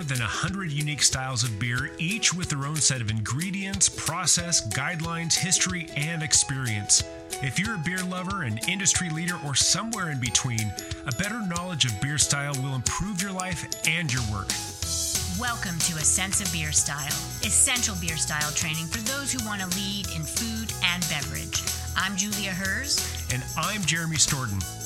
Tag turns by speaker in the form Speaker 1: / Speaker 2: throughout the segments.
Speaker 1: more than 100 unique styles of beer, each with their own set of ingredients, process, guidelines, history, and experience. If you're a beer lover, an industry leader, or somewhere in between, a better knowledge of beer style will improve your life and your work.
Speaker 2: Welcome to A Sense of Beer Style, essential beer style training for those who want to lead in food and beverage. I'm Julia Herz.
Speaker 1: And I'm Jeremy Storton.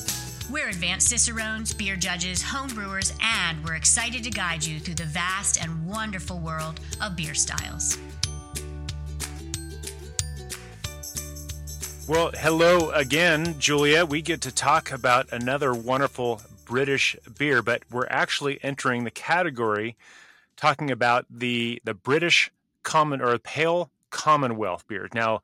Speaker 2: We're advanced cicerones, beer judges, home brewers, and we're excited to guide you through the vast and wonderful world of beer styles.
Speaker 3: Well, hello again, Julia. We get to talk about another wonderful British beer, but we're actually entering the category talking about the the British common or pale Commonwealth beer. Now,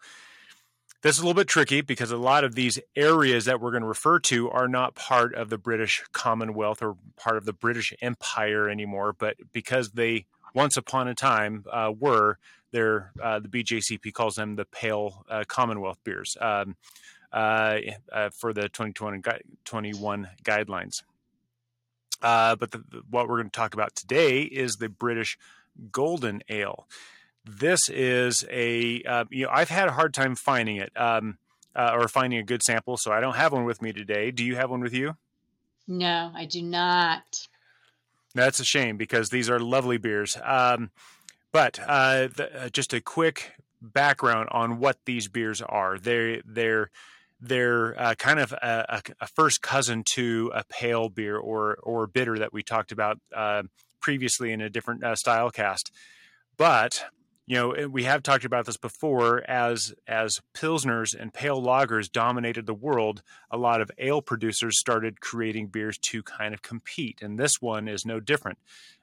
Speaker 3: this is a little bit tricky because a lot of these areas that we're going to refer to are not part of the British Commonwealth or part of the British Empire anymore, but because they once upon a time uh, were, they're, uh, the BJCP calls them the Pale uh, Commonwealth beers um, uh, uh, for the 2021 guidelines. Uh, but the, what we're going to talk about today is the British Golden Ale this is a uh, you know I've had a hard time finding it um, uh, or finding a good sample, so I don't have one with me today. Do you have one with you?
Speaker 4: No, I do not.
Speaker 3: That's a shame because these are lovely beers. Um, but uh, the, uh, just a quick background on what these beers are. They they're they're uh, kind of a, a, first cousin to a pale beer or or bitter that we talked about uh, previously in a different uh, style cast. But you know we have talked about this before as as pilsners and pale lagers dominated the world a lot of ale producers started creating beers to kind of compete and this one is no different.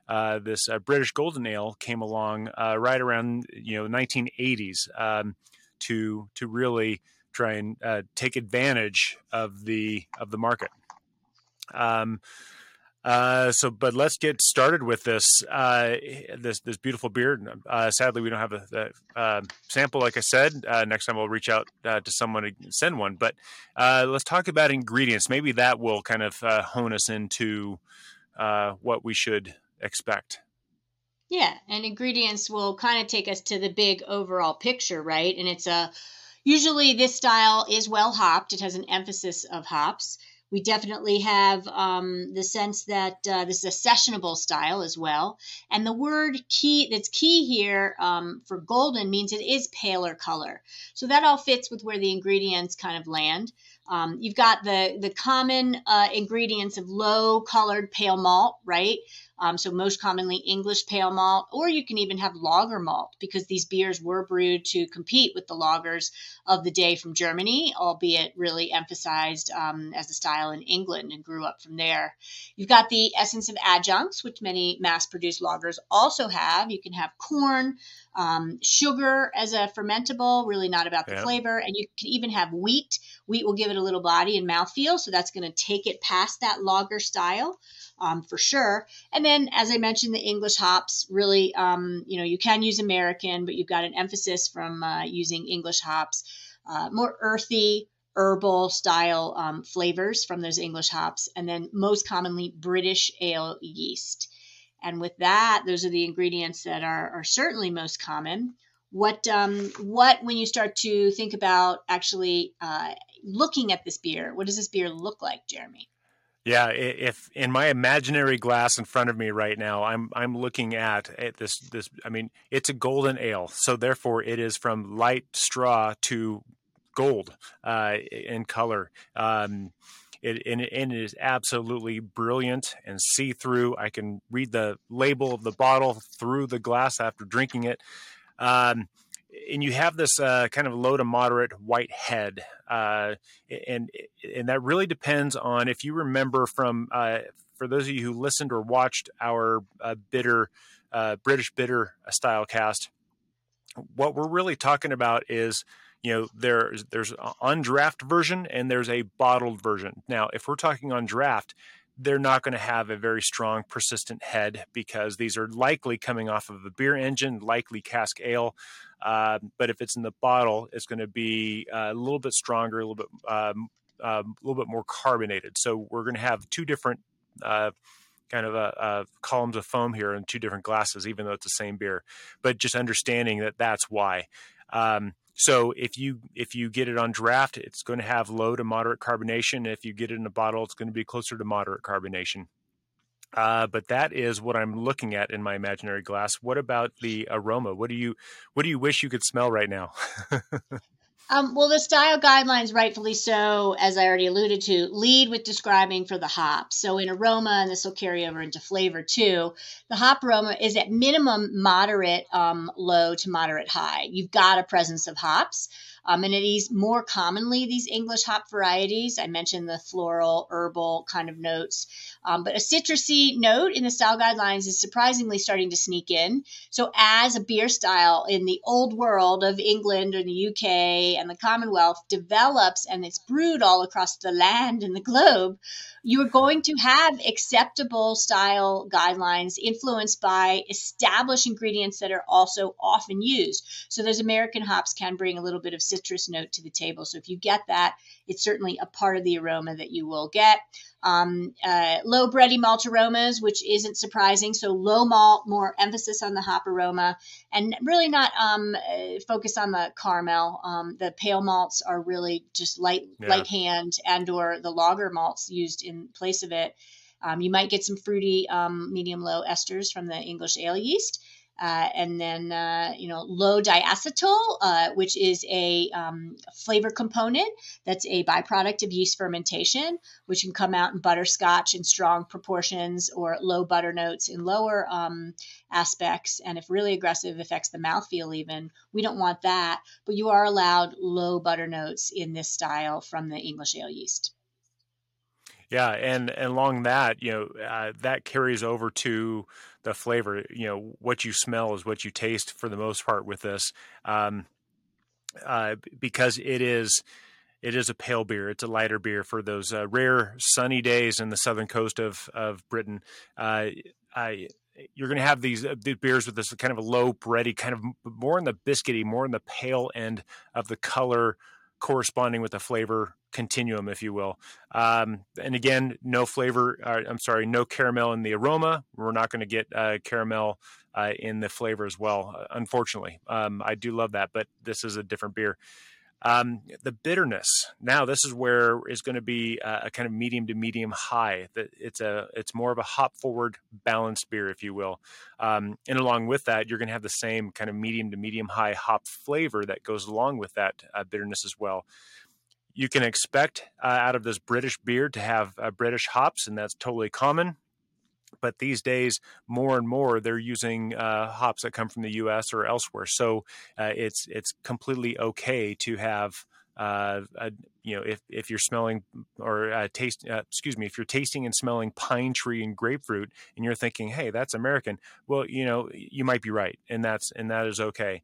Speaker 3: Uh, this uh, british golden ale came along uh, right around you know 1980s um, to to really try and uh, take advantage of the of the market. Um, uh, so, but let's get started with this uh, this this beautiful beer. Uh, sadly, we don't have a, a um, sample. Like I said, uh, next time we'll reach out uh, to someone to send one. But let's talk about ingredients. Maybe that will kind of hone us into what we should expect.
Speaker 4: Yeah, and ingredients will kind of take us to the big overall picture, right? And it's a usually this style is well hopped. It has an emphasis of hops. We definitely have um, the sense that uh, this is a sessionable style as well. And the word key that's key here um, for golden means it is paler color. So that all fits with where the ingredients kind of land. Um, you've got the the common uh, ingredients of low colored pale malt, right? Um, so most commonly English pale malt, or you can even have lager malt because these beers were brewed to compete with the lagers of the day from Germany, albeit really emphasized um, as a style in England and grew up from there. You've got the essence of adjuncts, which many mass-produced lagers also have. You can have corn, um, sugar as a fermentable, really not about the yeah. flavor, and you can even have wheat. Wheat will give it a little body and mouthfeel, so that's going to take it past that lager style um, for sure. And then, as I mentioned, the English hops really, um, you know, you can use American, but you've got an emphasis from uh, using English hops, uh, more earthy, herbal style um, flavors from those English hops, and then most commonly British ale yeast. And with that, those are the ingredients that are, are certainly most common. What um, what when you start to think about actually uh, looking at this beer, what does this beer look like, Jeremy?
Speaker 3: Yeah, if in my imaginary glass in front of me right now, I'm I'm looking at, at this this. I mean, it's a golden ale, so therefore it is from light straw to gold uh, in color. Um, it, and, and it is absolutely brilliant and see through. I can read the label of the bottle through the glass after drinking it. Um, and you have this uh, kind of low to moderate white head, uh, and and that really depends on if you remember from uh, for those of you who listened or watched our uh, bitter uh, British bitter style cast. What we're really talking about is you know there's there's an undraft version and there's a bottled version. Now, if we're talking on draft, they're not going to have a very strong persistent head because these are likely coming off of a beer engine, likely cask ale. Uh, but if it's in the bottle, it's going to be uh, a little bit stronger, a little bit, um, um, a little bit more carbonated. So we're going to have two different uh, kind of uh, uh, columns of foam here in two different glasses, even though it's the same beer. But just understanding that that's why. Um, so if you if you get it on draft, it's going to have low to moderate carbonation. If you get it in a bottle, it's going to be closer to moderate carbonation. Uh, but that is what I'm looking at in my imaginary glass. What about the aroma? What do you what do you wish you could smell right now?
Speaker 4: Um, well, the style guidelines, rightfully so, as I already alluded to, lead with describing for the hops. So in aroma, and this will carry over into flavor too, the hop aroma is at minimum moderate, um, low to moderate high. You've got a presence of hops. Um, and it is more commonly these English hop varieties. I mentioned the floral, herbal kind of notes. Um, but a citrusy note in the style guidelines is surprisingly starting to sneak in. So, as a beer style in the old world of England or the UK and the Commonwealth develops and it's brewed all across the land and the globe, you are going to have acceptable style guidelines influenced by established ingredients that are also often used. So those American hops can bring a little bit of citrus note to the table. So if you get that, it's certainly a part of the aroma that you will get. Um, uh, low bready malt aromas, which isn't surprising. So low malt, more emphasis on the hop aroma, and really not um, uh, focus on the caramel. Um, the pale malts are really just light, yeah. light hand, and or the lager malts used in place of it. Um, you might get some fruity um, medium low esters from the English ale yeast. Uh, and then uh, you know low diacetyl, uh, which is a um, flavor component that's a byproduct of yeast fermentation, which can come out in butterscotch in strong proportions or low butter notes in lower um, aspects. And if really aggressive, affects the mouthfeel even. We don't want that, but you are allowed low butter notes in this style from the English ale yeast.
Speaker 3: Yeah, and, and along that, you know, uh, that carries over to the flavor. You know, what you smell is what you taste for the most part with this, um, uh, because it is it is a pale beer. It's a lighter beer for those uh, rare sunny days in the southern coast of of Britain. Uh, I, you're going to have these, uh, these, beers with this kind of a low bready, kind of more in the biscuity, more in the pale end of the color corresponding with the flavor continuum, if you will. Um, and again, no flavor. Uh, I'm sorry, no caramel in the aroma. We're not going to get uh, caramel uh, in the flavor as well. Uh, unfortunately, um, I do love that, but this is a different beer. Um, the bitterness. Now, this is where is going to be a, a, kind of medium to medium high. That it's a it's more of a hop forward balanced beer, if you will. Um, and along with that, you're going to have the same kind of medium to medium high hop flavor that goes along with that uh, bitterness as well you can expect uh, out of this British beer to have uh, British hops, and that's totally common. But these days, more and more, they're using uh, hops that come from the U.S. or elsewhere. So uh, it's it's completely okay to have. Uh, a, you know, if, if you're smelling or uh, taste, excuse me, if you're tasting and smelling pine tree and grapefruit, and you're thinking, "Hey, that's American," well, you know, you might be right, and that's and that is okay.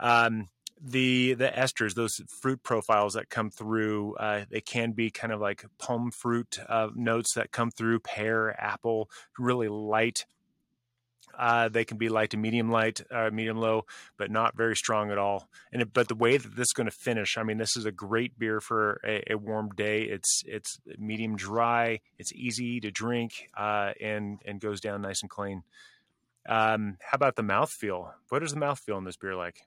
Speaker 3: Um, the the esters, those fruit profiles that come through, uh, they can be kind of like pome fruit uh, notes that come through, pear, apple, really light. Uh, they can be light to medium light, uh, medium low, but not very strong at all. And it, but the way that this is going to finish, I mean, this is a great beer for a, a warm day. It's it's medium dry, it's easy to drink, uh, and and goes down nice and clean. Um, how about the mouthfeel? What is the mouthfeel in this beer like?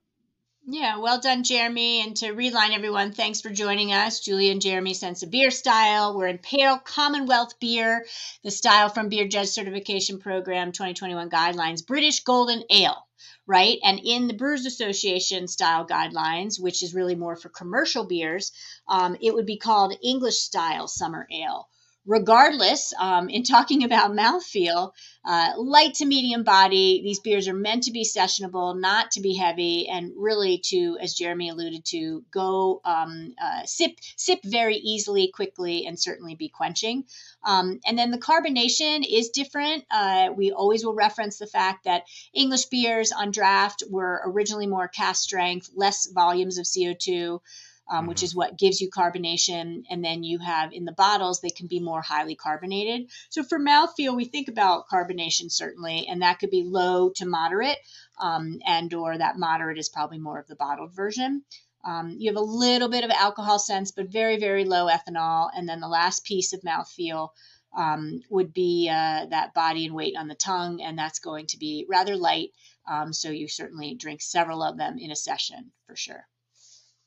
Speaker 4: Yeah, well done, Jeremy. And to reline everyone, thanks for joining us. Julie and Jeremy Sense of Beer Style. We're in Pale Commonwealth Beer, the style from Beer Judge Certification Program 2021 guidelines, British Golden Ale, right? And in the Brewers Association style guidelines, which is really more for commercial beers, um, it would be called English Style Summer Ale regardless, um, in talking about mouthfeel, uh, light to medium body, these beers are meant to be sessionable, not to be heavy, and really to, as Jeremy alluded to, go um, uh, sip sip very easily, quickly, and certainly be quenching. Um, and then the carbonation is different. Uh, we always will reference the fact that English beers on draft were originally more cask strength, less volumes of CO2 um, mm-hmm. which is what gives you carbonation. And then you have in the bottles, they can be more highly carbonated. So for mouthfeel, we think about carbonation certainly, and that could be low to moderate, um, and or that moderate is probably more of the bottled version. Um, you have a little bit of alcohol sense, but very, very low ethanol. And then the last piece of mouthfeel um, would be uh, that body and weight on the tongue, and that's going to be rather light. Um, so you certainly drink several of them in a session for sure.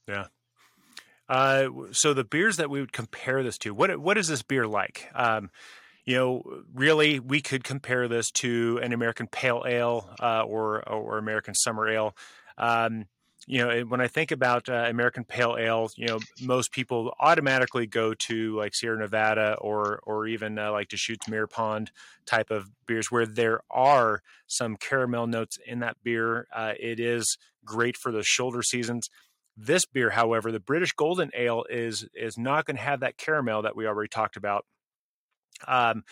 Speaker 3: Yeah. Uh, so the beers that we would compare this to, what what is this beer like? Um, you know, really, we could compare this to an American Pale Ale uh, or or American Summer Ale. Um, you know, when I think about uh, American Pale Ale, you know, most people automatically go to like Sierra Nevada or or even uh, like Deschutes Mirror Pond type of beers, where there are some caramel notes in that beer. Uh, it is great for the shoulder seasons. This beer, however, the British Golden Ale is is not going to have that caramel that we already talked about um,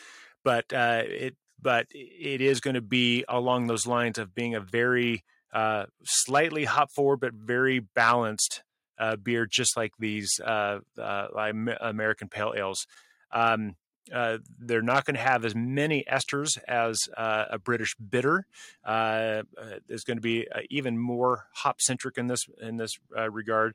Speaker 3: but uh, it but it is going to be along those lines of being a very uh, slightly hop forward but very balanced uh, beer, just like these uh, uh, American pale ales. Um, uh, they're not going to have as many esters as uh, a British bitter. Uh, there's going to be even more hop centric in this in this regard.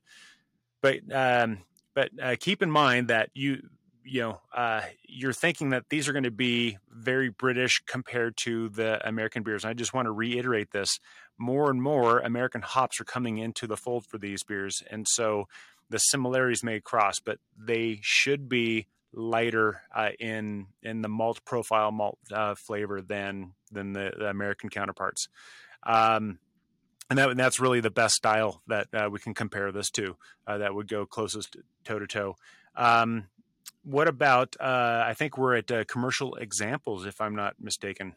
Speaker 3: But um, but keep in mind that you you know, uh, you're thinking that these are going to be very British compared to the American beers. And I just want to reiterate this: more and more American hops are coming into the fold for these beers, and so the similarities may cross, but they should be lighter uh, in in the malt profile malt uh, flavor than than the, the American counterparts. Um, and, that, and that's really the best style that uh, we can compare this to. Uh, that would go closest toe to toe. Um, what about? Uh, I think we're at uh, commercial examples, if I'm not mistaken.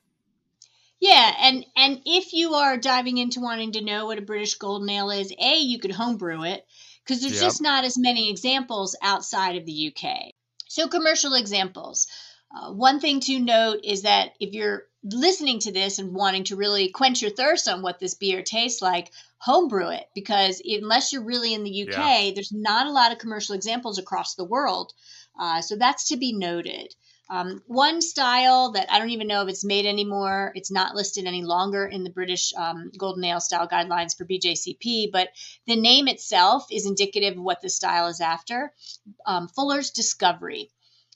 Speaker 4: Yeah, and and if you are diving into wanting to know what a British Golden Ale is, a you could homebrew it because there's yep. just not as many examples outside of the UK. So commercial examples. Uh, one thing to note is that if you're listening to this and wanting to really quench your thirst on what this beer tastes like, homebrew it because unless you're really in the UK, yeah. there's not a lot of commercial examples across the world uh, so that's to be noted. Um, one style that I don't even know if it's made anymore, it's not listed any longer in the British um, Golden Ale style guidelines for BJCP, but the name itself is indicative of what the style is after. Um, Fuller's Discovery.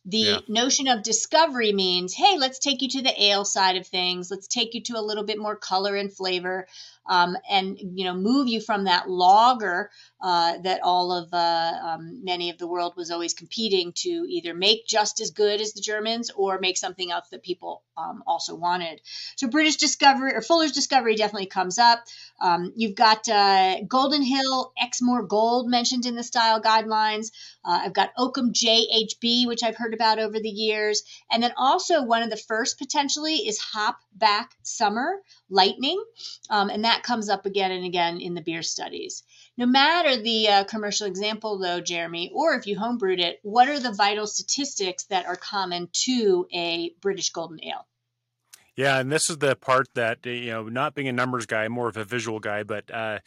Speaker 4: The yeah. notion of discovery means, hey, let's take you to the ale side of things. Let's take you to a little bit more color and flavor um, and you know move you from that lager uh, that all of uh, um, many of the world was always competing to either make just as good as the Germans or make something else that people um, also wanted. So British Discovery or Fuller's Discovery definitely comes up. Um, you've got uh, Golden Hill Exmoor Gold mentioned in the style guidelines. Uh, I've got Oakham JHB, which I've heard about over the years, and then also one of the first potentially is Hop Back Summer Lightning, um, and that comes up again and again in the beer studies. No matter the uh, commercial example, though, Jeremy, or if you homebrewed it, what are the vital statistics that are common to a British Golden Ale?
Speaker 3: Yeah, and this is the part that you know, not being a numbers guy, more of a visual guy, but uh,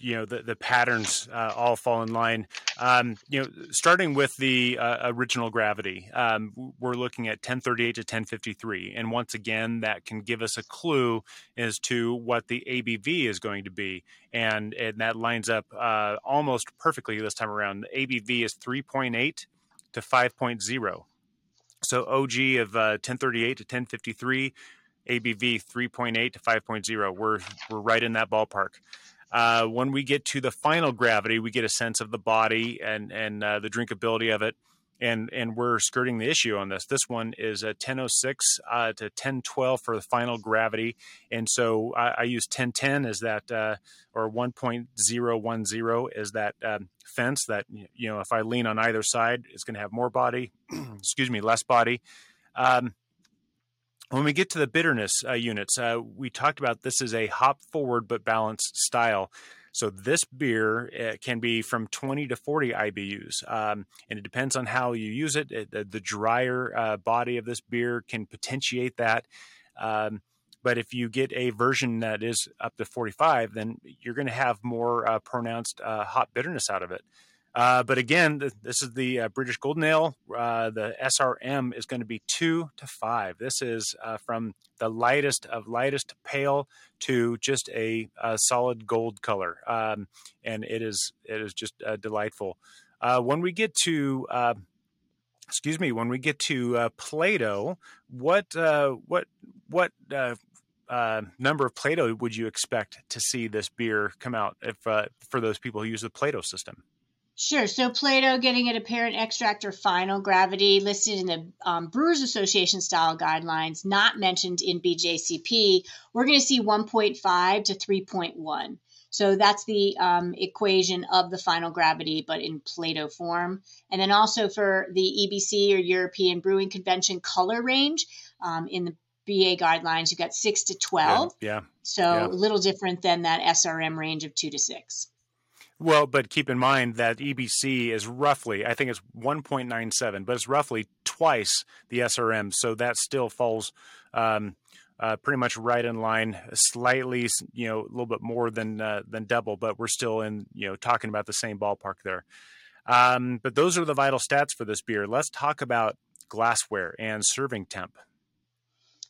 Speaker 3: you know the the patterns uh, all fall in line. Um, you know, starting with the uh, original gravity, um, we're looking at 1038 to 1053, and once again, that can give us a clue as to what the ABV is going to be, and and that lines up uh, almost perfectly this time around. The ABV is 3.8 to 5.0. So OG of 1038 uh, to 1053, ABV 3.8 to 5.0. We're we're right in that ballpark. Uh, when we get to the final gravity, we get a sense of the body and and uh, the drinkability of it, and and we're skirting the issue on this. This one is a 1006 uh, to 1012 for the final gravity, and so I, I use 1010 as that uh, or 1.010 is that um, fence that you know if I lean on either side, it's going to have more body. excuse me, less body. Um, when we get to the bitterness uh, units, uh, we talked about this is a hop forward but balanced style. So this beer uh, can be from 20 to 40 IBUs, um, and it depends on how you use it. it the, the, drier uh, body of this beer can potentiate that. Um, but if you get a version that is up to 45, then you're going to have more uh, pronounced uh, hop bitterness out of it. Uh, but again, th- this is the uh, British Golden Ale. Uh, the SRM is going to be two to five. This is uh, from the lightest of lightest pale to just a, a solid gold color, um, and it is it is just uh, delightful. When we get to excuse me, when we get to Plato, what what what uh, number of Plato would you expect to see this beer come out if uh, for those people who use the Plato system?
Speaker 4: Sure. So Plato getting at apparent extract or final gravity listed in the um, Brewers Association style guidelines, not mentioned in BJCP. We're going to see 1.5 to 3.1. So that's the um, equation of the final gravity, but in Plato form. And then also for the EBC or European Brewing Convention color range um, in the BA guidelines, you've got six to 12.
Speaker 3: Yeah. yeah.
Speaker 4: So
Speaker 3: yeah.
Speaker 4: a little different than that SRM range of two to six.
Speaker 3: Well, but keep in mind that EBC is roughly, I think it's 1.97, but it's roughly twice the SRM. So that still falls um, uh, pretty much right in line, slightly, you know, a little bit more than uh, than double, but we're still in, you know, talking about the same ballpark there. Um, but those are the vital stats for this beer. Let's talk about glassware and serving temp.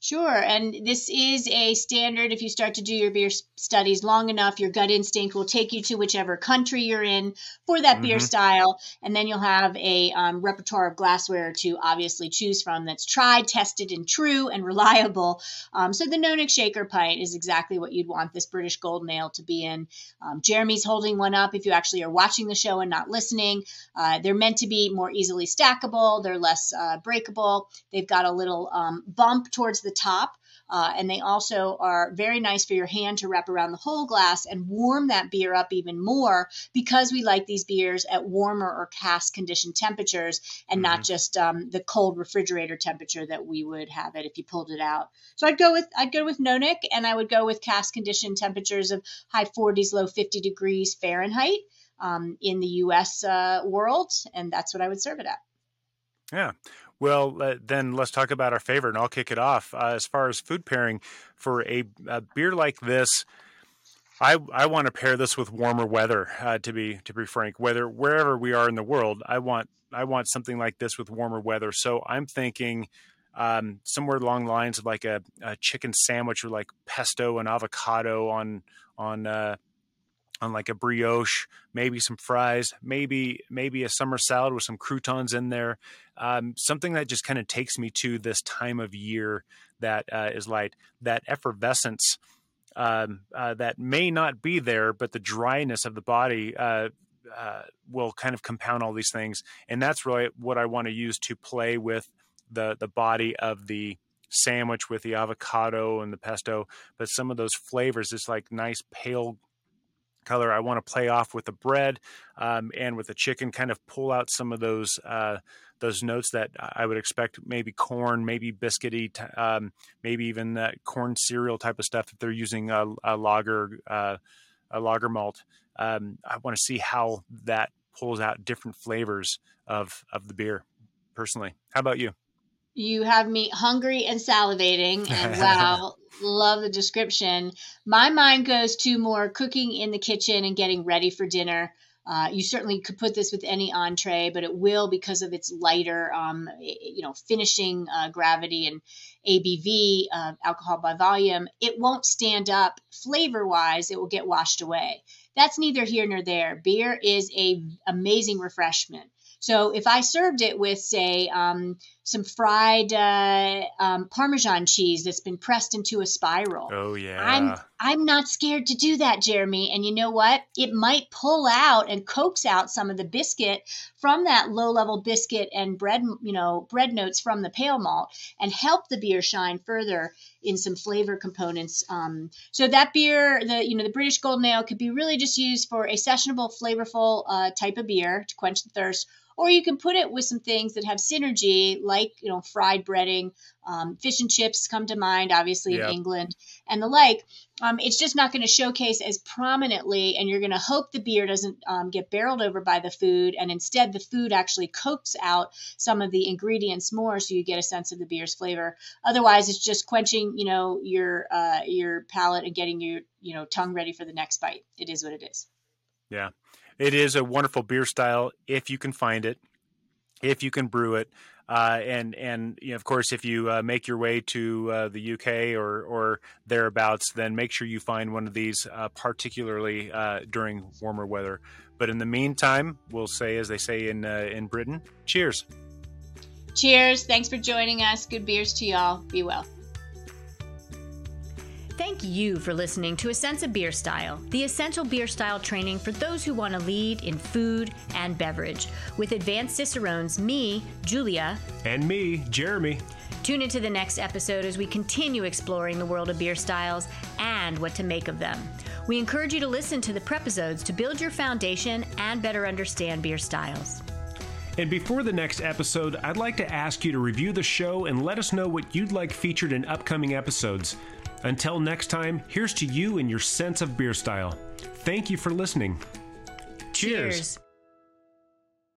Speaker 4: Sure. And this is a standard. If you start to do your beer studies long enough, your gut instinct will take you to whichever country you're in for that mm-hmm. beer style. And then you'll have a um, repertoire of glassware to obviously choose from that's tried, tested, and true and reliable. Um, so the Nonic Shaker pint is exactly what you'd want this British Golden Ale to be in. Um, Jeremy's holding one up if you actually are watching the show and not listening. Uh, they're meant to be more easily stackable, they're less uh, breakable. They've got a little um, bump towards the the top. Uh, and they also are very nice for your hand to wrap around the whole glass and warm that beer up even more because we like these beers at warmer or cask conditioned temperatures and mm-hmm. not just um, the cold refrigerator temperature that we would have it if you pulled it out. So I'd go with I'd go with Nonic and I would go with cask conditioned temperatures of high 40s, low 50 degrees Fahrenheit um, in the U.S. Uh, world, and that's what I would serve it at.
Speaker 3: Yeah. Well, uh, then let's talk about our favorite, and I'll kick it off. Uh, as far as food pairing for a, a beer like this, I I want to pair this with warmer weather. Uh, to be to be frank, whether wherever we are in the world, I want I want something like this with warmer weather. So I'm thinking um, somewhere along the lines of like a, a, chicken sandwich with like pesto and avocado on on uh, on like a brioche, maybe some fries, maybe maybe a summer salad with some croutons in there. Um, something that just kind of takes me to this time of year that uh, is like that effervescence um, uh, that may not be there, but the dryness of the body uh, uh will kind of compound all these things, and that's really what I want to use to play with the the body of the sandwich with the avocado and the pesto, but some of those flavors, it's like nice pale color. I want to play off with the bread um, and with the chicken, kind of pull out some of those uh, those notes that I would expect. Maybe corn, maybe biscuity, um, maybe even that corn cereal type of stuff. If they're using a, a lager uh, a lager malt, um, I want to see how that pulls out different flavors of of the beer. Personally, how about you?
Speaker 4: You have me hungry and salivating and wow love the description my mind goes to more cooking in the kitchen and getting ready for dinner uh, you certainly could put this with any entree, but it will because of its lighter, um, you know, finishing uh, gravity and ABV, uh, alcohol by volume. It won't stand up flavor wise. It will get washed away. That's neither here nor there. Beer is a amazing refreshment. So if I served it with, say, um, some fried uh, um, Parmesan cheese that's been pressed into a spiral.
Speaker 3: Oh yeah.
Speaker 4: I'm I'm not scared to do that, Jeremy. And you know what? It might pull out and coax out some of the biscuit from that low level biscuit and bread, you know, bread notes from the pale malt, and help the beer shine further in some flavor components. Um, so that beer, the you know the British Golden Ale, could be really just used for a sessionable, flavorful uh, type of beer to quench the thirst or you can put it with some things that have synergy, like you know fried breading, um, fish and chips come to mind, obviously yep. in England, and the like. Um, it's just not going to showcase as prominently, and you're going to hope the beer doesn't um, get barreled over by the food, and instead the food actually coats out some of the ingredients more, so you get a sense of the beer's flavor. Otherwise, it's just quenching, you know, your uh, your palate and getting your you know tongue ready for the next bite. It is what it is.
Speaker 3: Yeah. It is a wonderful beer style if you can find it, if you can brew it. Uh, and and you know, of course, if you uh, make your way to uh, the UK or or thereabouts, then make sure you find one of these, uh, particularly uh, during warmer weather. But in the meantime, we'll say, as they say in uh, in Britain, cheers.
Speaker 5: Cheers. Thanks for joining us. Good beers to y'all. Be well.
Speaker 4: Thank you for listening to A Sense of Beer Style, the essential beer style training for those who want to lead in food and beverage. With advanced Cicerones, me, Julia,
Speaker 3: And me, Jeremy.
Speaker 4: Tune into the next episode as we continue exploring the world of beer styles and what to make of them. We encourage you to listen to the prepisodes to build your foundation and better understand beer styles.
Speaker 3: And before the next episode, I'd like to ask you to review the show and let us know what you'd like featured in upcoming episodes. Until next time, here's to you and your sense of beer style. Thank you for listening. Cheers.
Speaker 4: Cheers.